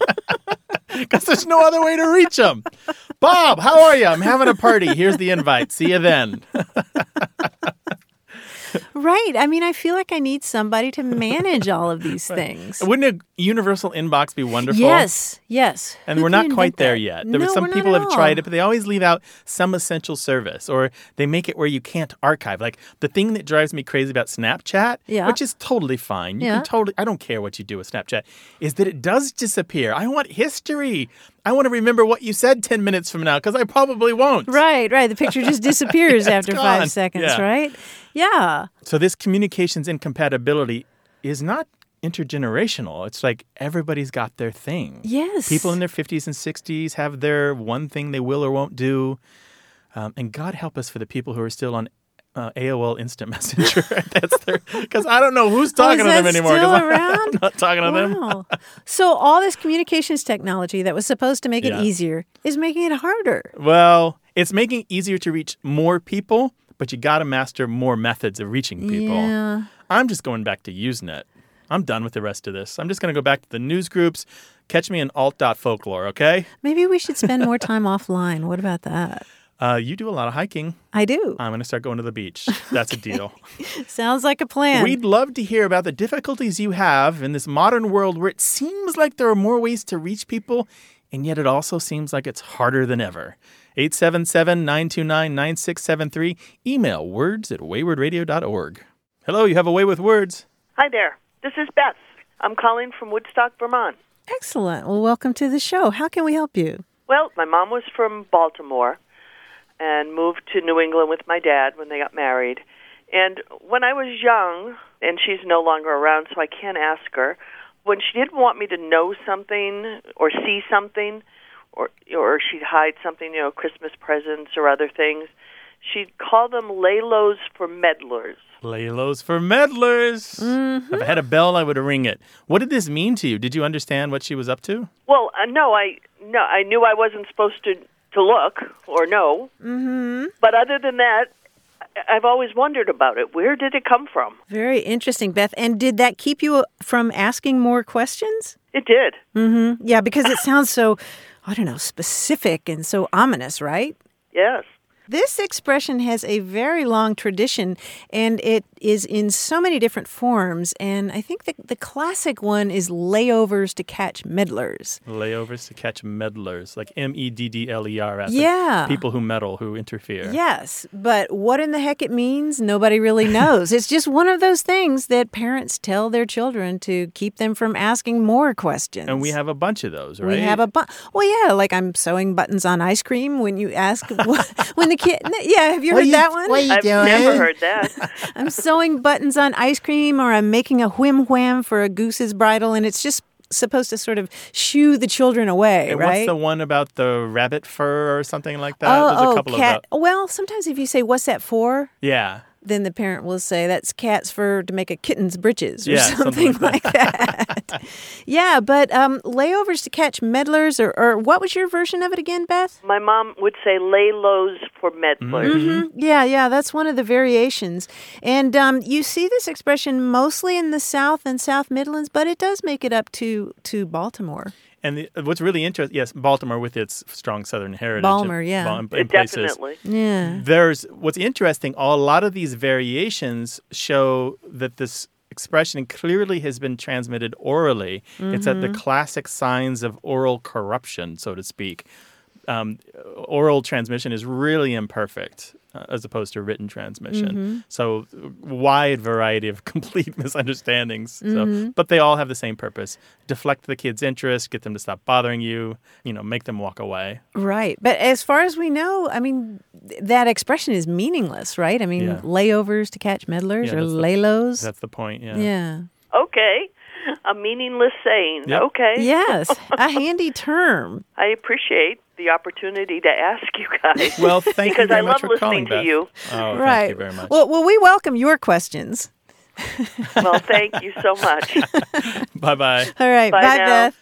Because there's no other way to reach them. Bob, how are you? I'm having a party. Here's the invite. See you then. right. I mean, I feel like I need somebody to manage all of these things. Wouldn't a universal inbox be wonderful? Yes, yes. And Who we're not quite there that? yet. There no, were some people have tried it, but they always leave out some essential service or they make it where you can't archive. Like the thing that drives me crazy about Snapchat, Yeah. which is totally fine. You Yeah. can totally I don't care what you do with Snapchat, is that it does disappear. I want history. I want to remember what you said 10 minutes from now because I probably won't. Right, right. The picture just disappears Yeah, after it's five seconds, Yeah. right? Yeah. So this communications incompatibility is not intergenerational. It's like everybody's got their thing. Yes. People in their 50s and 60s have their one thing they will or won't do. Um, and God help us for the people who are still on uh, AOL Instant Messenger. That's their because I don't know who's talking Oh, to them anymore. still around? I'm not talking to them. Wow. so all this communications technology that was supposed to make Yeah. it easier is making it harder. Well, it's making it easier to reach more people, but you got to master more methods of reaching people. Yeah. I'm just going back to Usenet. I'm done with the rest of this. I'm just going to go back to the news groups. Catch me in alt.folklore, okay? Maybe we should spend more time offline. What about that? Uh, you do a lot of hiking. I do. I'm going to start going to the beach. That's a deal. Sounds like a plan. We'd love to hear about the difficulties you have in this modern world where it seems like there are more ways to reach people, and yet it also seems like it's harder than ever. 877 929 9673. Email words at waywordradio.org. Hello, you have a way with words. Hi there. This is Beth. I'm calling from Woodstock, Vermont. Excellent. Well, welcome to the show. How can we help you? Well, my mom was from Baltimore and moved to New England with my dad when they got married. And when I was young, and she's no longer around, so I can't ask her, when she didn't want me to know something or see something, or or she'd hide something, you know, Christmas presents or other things, she'd call them Laylos for meddlers. Laylos for meddlers. If I had a bell, I would ring it. What did this mean to you? Did you understand what she was up to? Well, uh, no, I no, I knew I wasn't supposed to to look or know. Mm-hmm. But other than that, I've always wondered about it. Where did it come from? Very interesting, Beth. And did that keep you from asking more questions? It did. Mm-hmm. Yeah, because it sounds so, I don't know, specific and so ominous, right? Yes. This expression has a very long tradition and it is in so many different forms. And I think the, the classic one is layovers to catch meddlers. Layovers to catch meddlers, like M E D D L E R S. Yeah. people who meddle, who interfere. Yes, but what in the heck it means, nobody really knows. it's just one of those things that parents tell their children to keep them from asking more questions. And we have a bunch of those, right? We have a bu- well, yeah, like I'm sewing buttons on ice cream. When you ask, what, when the kid, yeah, have you heard you- that one? what you I've doing? never heard that. I'm sewing buttons on ice cream, or I'm making a whim wham for a goose's bridle, and it's just supposed to sort of shoo the children away, And right? What's the one about the rabbit fur or something like that? oh, There's a oh, couple cat. of Well, sometimes if you say, "What's that for?" Yeah. Then the parent will say that's cat's fur to make a kitten's breeches or Yeah, something, something like like that. yeah, but um, layovers to catch meddlers, or, or what was your version of it again, Beth? My mom would say lay lows for meddlers. Mhm. Yeah, yeah, that's one of the variations. And um, you see this expression mostly in the South and South Midlands, but it does make it up to, to Baltimore. And the, what's really interesting, yes, Baltimore with its strong Southern heritage. Balmer, in- yeah. Bal- in places. Definitely. Yeah. There's what's interesting. A lot of these variations show that this expression clearly has been transmitted orally. It's at the Mhm. classic signs of oral corruption, so to speak. Um, oral transmission is really imperfect uh, as opposed to written transmission. Mhm. So wide variety of complete misunderstandings. So, Mhm. but they all have the same purpose: deflect the kid's interest, get them to stop bothering you, you know, make them walk away. Right. But as far as we know, I mean, th- that expression is meaningless, right? I mean, Yeah. layovers to catch meddlers Yeah, or that's the- laylows. That's the point. Yeah. yeah. Okay. A meaningless saying. Yep. Okay. Yes, a handy term. I appreciate the opportunity to ask you guys. Well, thank because you very I much love for calling, to Beth. you. Oh, right. thank you very much. Well, well, we welcome your questions. Well, thank you so much. bye bye. All right. Bye Bye, now. Beth.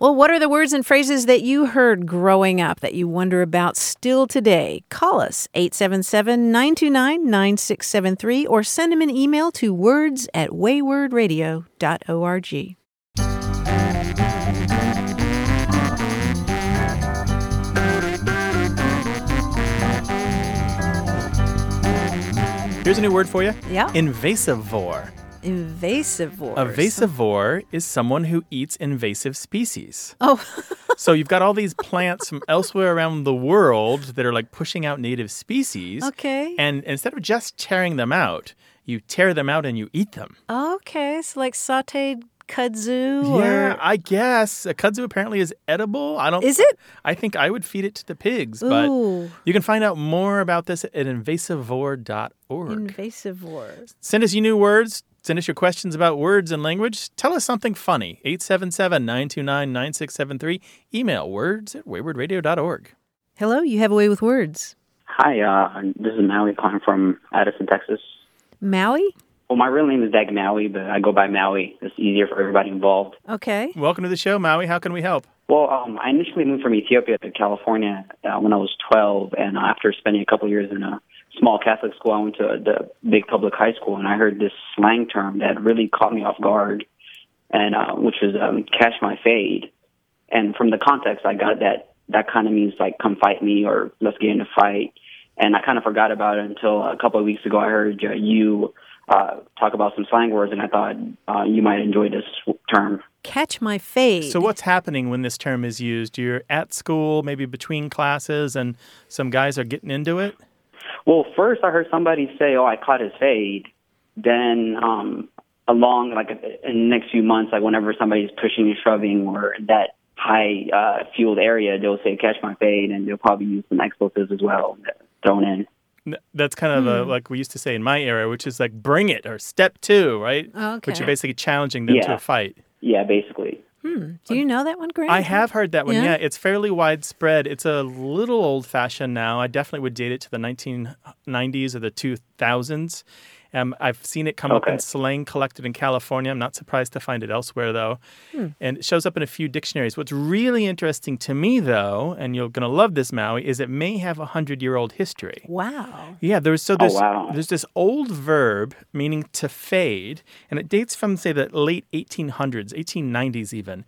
Well, what are the words and phrases that you heard growing up that you wonder about still today? Call us 877 929 9673 or send them an email to words at waywordradio.org. Here's a new word for you. Yeah. Invasivore. Invasivores. A vasivore is someone who eats invasive species. Oh, So you've got all these plants from elsewhere around the world that are like pushing out native species. okay. And instead of just tearing them out, you tear them out and you eat them. Okay. So, like sauteed kudzu? Yeah, Or... I guess. A kudzu apparently is edible. I don't Is it? I think I would feed it to the pigs, but you can find out more about this at invasivore.org. Invasivores. Send us your new words. Send us your questions about words and language. Tell us something funny. 877 929 9673. Email words at waywordradio.org. Hello, you have a way with words. Hi, uh, this is Maui calling from Addison, Texas. Maui? Well, my real name is Dag Maui, but I go by Maui. It's easier for everybody involved. Okay. Welcome to the show, Maui. How can we help? Well, um, I initially moved from Ethiopia to California uh, when I was 12, and after spending a couple years in a small Catholic school, I went to the big public high school, and I heard this slang term that really caught me off guard, and uh, which was um, "catch my fade." And from the context, I got that that kind of means like "come fight me" or "let's get in a fight." And I kind of forgot about it until a couple of weeks ago. I heard uh, you uh, talk about some slang words, and I thought uh, you might enjoy this term. Catch my fade. So, what's happening when this term is used? You're at school, maybe between classes, and some guys are getting into it? Well, first I heard somebody say, "Oh, I caught his fade." Then, um, along like in the next few months, like whenever somebody's pushing and shoving or that high uh, fueled area, they'll say, "Catch my fade," and they'll probably use some expletives as well thrown in. N- That's kind of a, Hmm. like we used to say in my era, which is like bring it or step to, right? Okay. Which are basically challenging them to a fight. Yeah, basically. Hmm. Do you know that one, Greg? I have heard that one. Yeah? Yeah? it's fairly widespread. It's a little old fashioned now. I definitely would date it to the 1990s or the 2000s. Um, I've seen it come up in slang collected in California. I'm not surprised to find it elsewhere, though. Hmm. And it shows up in a few dictionaries. What's really interesting to me, though, and you're going to love this, Maui, is it may have a hundred year old history. Wow. Yeah, there's so Oh, wow. there's this old verb meaning to fade, and it dates from say the late 1800s, 1890s even.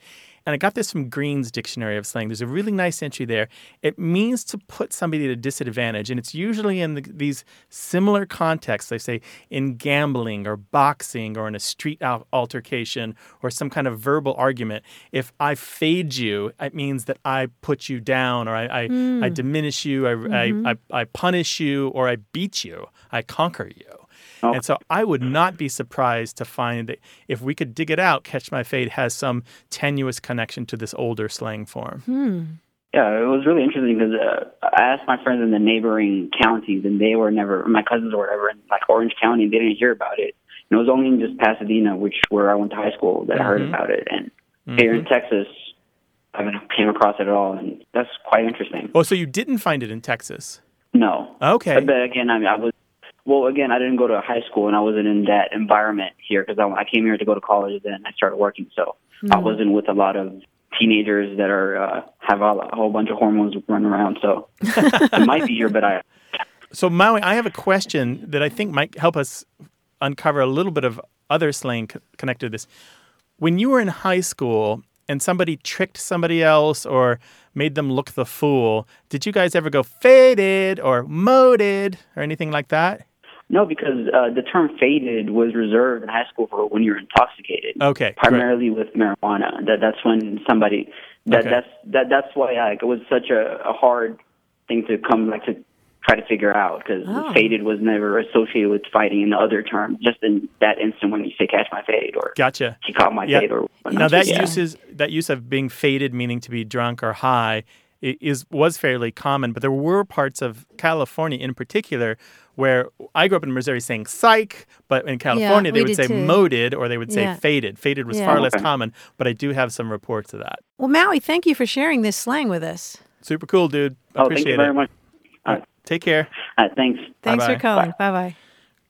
And I got this from Green's Dictionary of Slang. There's a really nice entry there. It means to put somebody at a disadvantage, and it's usually in the, these similar contexts. They say in gambling or boxing or in a street al- altercation or some kind of verbal argument. If I fade you, it means that I put you down or I, I, I hmm. diminish you, I, I, mm-hmm. I, I punish you, or I beat you, I conquer you. Oh. And so I would not be surprised to find that if we could dig it out, Catch My Fade has some tenuous connection to this older slang form. Hmm. Yeah, it was really interesting because uh, I asked my friends in the neighboring counties, and they were never, my cousins or whatever, in like Orange County, and they didn't hear about it. And it was only in just Pasadena, which where I went to high school, that I heard Mhm. about it. And Here in Texas, I haven't came across it at all, and that's quite interesting. Oh, so you didn't find it in Texas? No. Okay. But, but again, I mean, I was well. Again, I didn't go to high school, and I wasn't in that environment here because I, I came here to go to college, and then I started working. So I Mhm. wasn't with a lot of teenagers that are uh, have a, a whole bunch of hormones running around. So it might be here, but I So, Maui, I have a question that I think might help us uncover a little bit of other slang c- connected to this. When you were in high school and somebody tricked somebody else or made them look the fool, did you guys ever go faded or moded or anything like that? No because uh, the term faded was reserved in high school for when you're intoxicated. Okay. great. primarily with marijuana. That that's when somebody that Okay. that's that that's why I, it was such a, a hard thing to come like to try to figure out because Oh. faded was never associated with fighting in the other term. Just in that instant when you say catch my fade or Gotcha. he caught my Yeah. fade or Now that yeah. use is that use of being faded, meaning to be drunk or high, i- is was fairly common. But there were parts of California, in particular, where I grew up in Missouri saying "psych," but in California they would say too. "moded" or they would say Yeah. "faded." Faded was Yeah. far less common, but I do have some reports of that. Well, Maui, thank you for sharing this slang with us. Super cool, dude. Oh, Appreciate thank you very it. much. All right, Take care. Thanks. Thanks Bye-bye. for calling. Bye bye.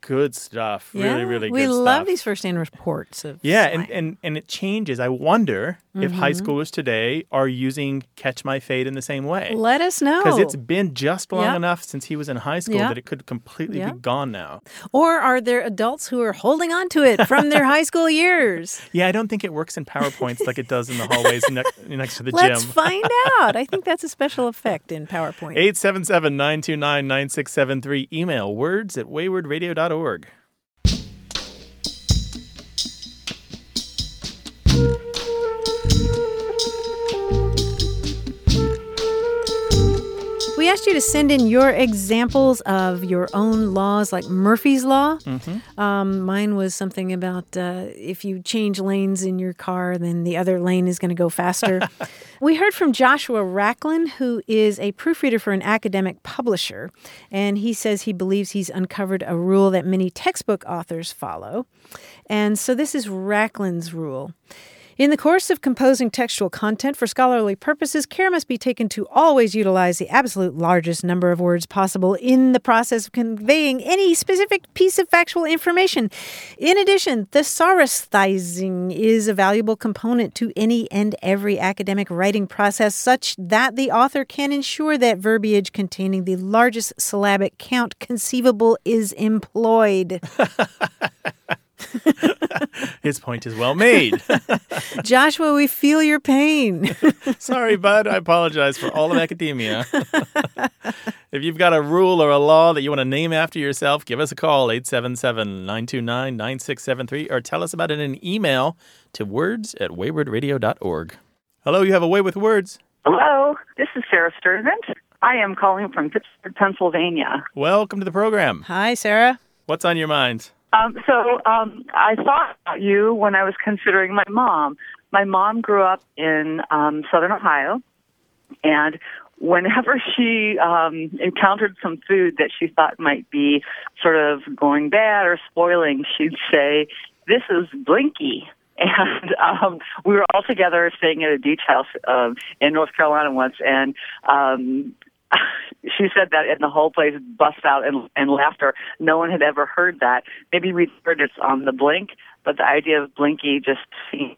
Good stuff. Yeah, really, really good we stuff. love these first-hand reports of Yeah, and, and, and it changes. I wonder if high Mhm. schoolers today are using Catch My Fade in the same way. Let us know. Because it's been just long Yep. enough since he was in high school Yep. that it could completely Yep. be gone now. Or are there adults who are holding on to it from their high school years? Yeah, I don't think it works in PowerPoints like it does in the hallways ne- next to the gym. Let's find out. I think that's a special effect in PowerPoint. 877 929 9673. Email words at waywordradio.org. We asked you to send in your examples of your own laws, like Murphy's Law. Um, mine was something about uh, if you change lanes in your car, then the other lane is going to go faster. we heard from Joshua Racklin, who is a proofreader for an academic publisher, and he says he believes he's uncovered a rule that many textbook authors follow. And so this is Racklin's rule. In the course of composing textual content for scholarly purposes, care must be taken to always utilize the absolute largest number of words possible in the process of conveying any specific piece of factual information. In addition, thesaurusizing is a valuable component to any and every academic writing process, such that the author can ensure that verbiage containing the largest syllabic count conceivable is employed. His point is well made. Joshua, we feel your pain. Sorry, bud. I apologize for all of academia. if you've got a rule or a law that you want to name after yourself, give us a call, 877 929 9673, or tell us about it in an email to words at waywordradio.org. Hello, you have a way with words. Hello, this is Sarah Sturtevant. I am calling from Pittsburgh, Pennsylvania. Welcome to the program. Hi, Sarah. What's on your mind? Um, so um, I thought about you when I was considering my mom. My mom grew up in um, southern Ohio, and whenever she um, encountered some food that she thought might be sort of going bad or spoiling, she'd say, "This is Blinky." And um, we were all together staying at a beach house um, in North Carolina once, and um, she said that, and the whole place bust out in, in laughter. No one had ever heard that. Maybe we heard it's on the blink, but the idea of Blinky just seemed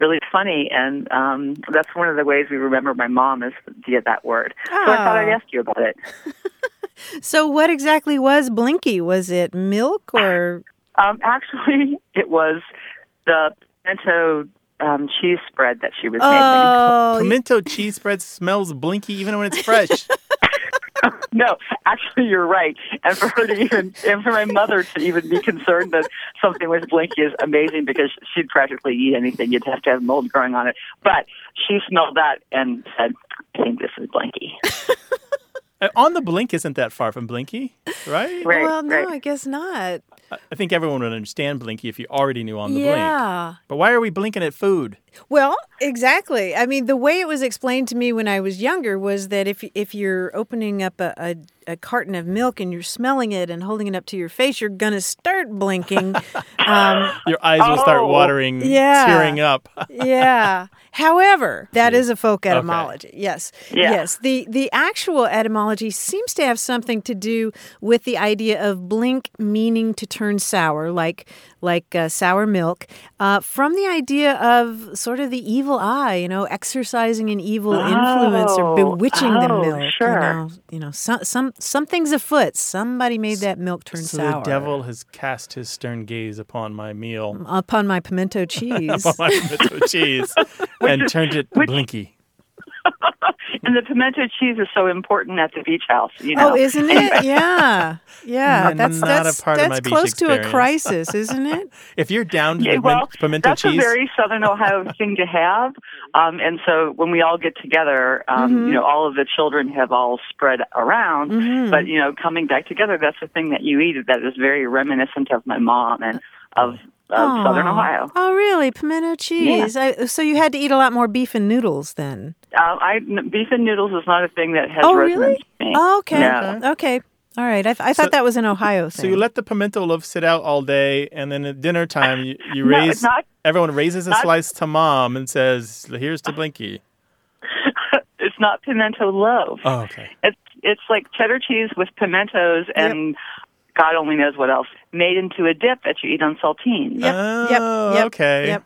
really funny, and um, that's one of the ways we remember my mom is via that word. So I thought I'd Oh. ask you about it. So, what exactly was Blinky? Was it milk or? Um, actually, it was the pimento um, cheese spread that she was making. Oh, Pimento cheese spread smells blinky even when it's fresh. no, actually, you're right. And for her to even, and for my mother to even be concerned that something was blinky is amazing because she'd practically eat anything. You'd have to have mold growing on it. But she smelled that and said, "I think this is blinky." Uh, on the blink isn't that far from Blinky, right? Right, well, no, right. I guess not. I think everyone would understand Blinky if you already knew on the Yeah. blink. But why are we blinking at food? Well, exactly. I mean, the way it was explained to me when I was younger was that if if you're opening up a, a, a carton of milk and you're smelling it and holding it up to your face, you're gonna start blinking. um, Your eyes will start Oh. watering, Yeah. tearing up. yeah. However, that is a folk etymology. Yes. Yeah. Yes. The the actual etymology seems to have something to do with the idea of blink meaning to turn sour, like like uh, sour milk, uh, from the idea of sort of the evil eye, you know, exercising an evil influence or Oh. bewitching the Oh, milk. sure. You know, you know, some some something's afoot. Somebody made that milk turn So sour. the devil has cast his stern gaze upon my meal, upon my pimento cheese. upon my pimento cheese, and turned it blinky. And the pimento cheese is so important at the beach house. You know? Oh, isn't it? Yeah, yeah. N- That's not that's a part of that's my beach close to a crisis, isn't it? If you're down to Yeah, the well, pimento that's cheese, a very Southern Ohio thing to have. Um, and so when we all get together, um, Mhm. you know, all of the children have all spread around. Mhm. But you know, coming back together, that's the thing that you eat that is very reminiscent of my mom and of, of Southern Ohio. Oh, really? Pimento cheese. I, so you had to eat a lot more beef and noodles then. Uh, I beef and noodles is not a thing that has Oh, resonance really? to me. Oh, okay. No. Okay. All right. I, I So- thought that was an Ohio thing. so you let the pimento loaf sit out all day, and then at dinner time, you, you No, raise. not- everyone raises a not- slice to mom and says, "Here's to Blinky." it's not pimento loaf. Oh, okay. It's it's like cheddar cheese with pimentos and God only knows what else made into a dip that you eat on saltines. oh, yep, okay. yep.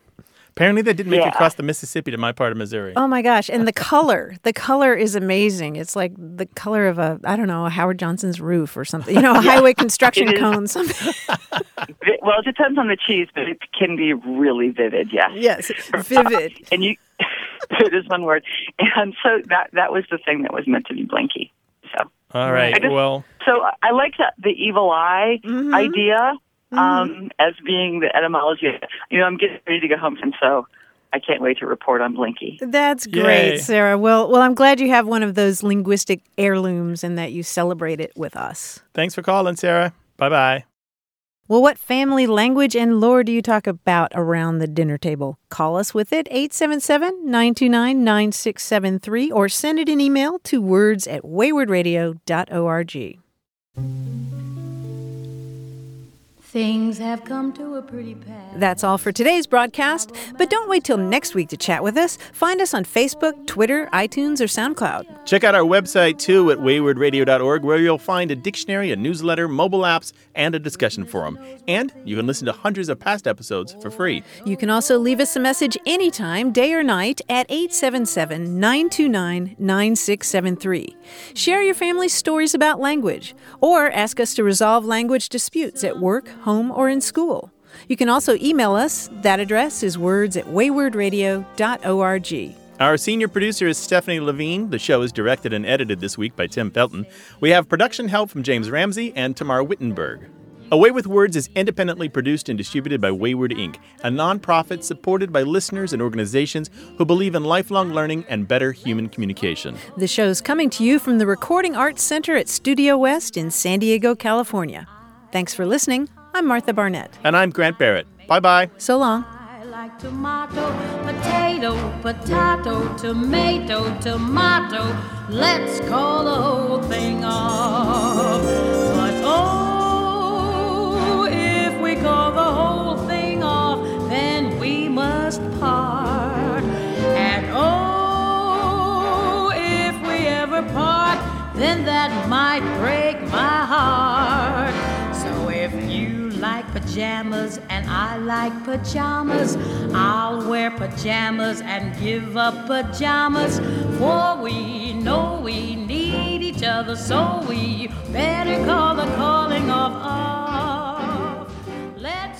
Apparently, they didn't make Yeah. it across the Mississippi to my part of Missouri. Oh my gosh! And the color, the color is amazing. It's like the color of a, I don't know, a Howard Johnson's roof or something. You know, a highway construction It is. cone. Something. Well, it depends on the cheese, but it can be really vivid. Yes. Yes, vivid. and you, it is one word. And so that that was the thing that was meant to be blinky. So. All right. Just- well, So I like the, the evil eye Mm-hmm. idea um, as being the etymology. You know, I'm getting ready to go home, and so I can't wait to report on Blinky. That's Yay. great, Sarah. Well, well, I'm glad you have one of those linguistic heirlooms and that you celebrate it with us. thanks for calling, Sarah. Bye bye. Well, what family language and lore do you talk about around the dinner table? Call us with it, 877 929 9673, or send it an email to words at waywordradio.org. Things have come to a pretty pass. That's all for today's broadcast, but don't wait till next week to chat with us. Find us on Facebook, Twitter, iTunes, or SoundCloud. Check out our website too at waywordradio.org, where you'll find a dictionary, a newsletter, mobile apps, and a discussion forum. And you can listen to hundreds of past episodes for free. You can also leave us a message anytime, day or night, at 877 929 9673. Share your family's stories about language, or ask us to resolve language disputes at work, home, or in school. You can also email us. That address is words at waywordradio.org. Our senior producer is Stephanie Levine. The show is directed and edited this week by Tim Felton. We have production help from James Ramsey and Tamar Wittenberg. A Way with Words is independently produced and distributed by Wayword Inc., a nonprofit supported by listeners and organizations who believe in lifelong learning and better human communication. The show is coming to you from the Recording Arts Center at Studio West in San Diego, California. Thanks for listening. I'm Martha Barnette. And I'm Grant Barrett. Bye bye. So long. like tomato, potato, potato, tomato, tomato. Let's call the whole thing off. But oh, if we call the whole thing off, then we must part. And oh, if we ever part, then that might break my heart pajamas, and I like pajamas. I'll wear pajamas and give up pajamas, for we know we need each other, so we better call the calling of off. Let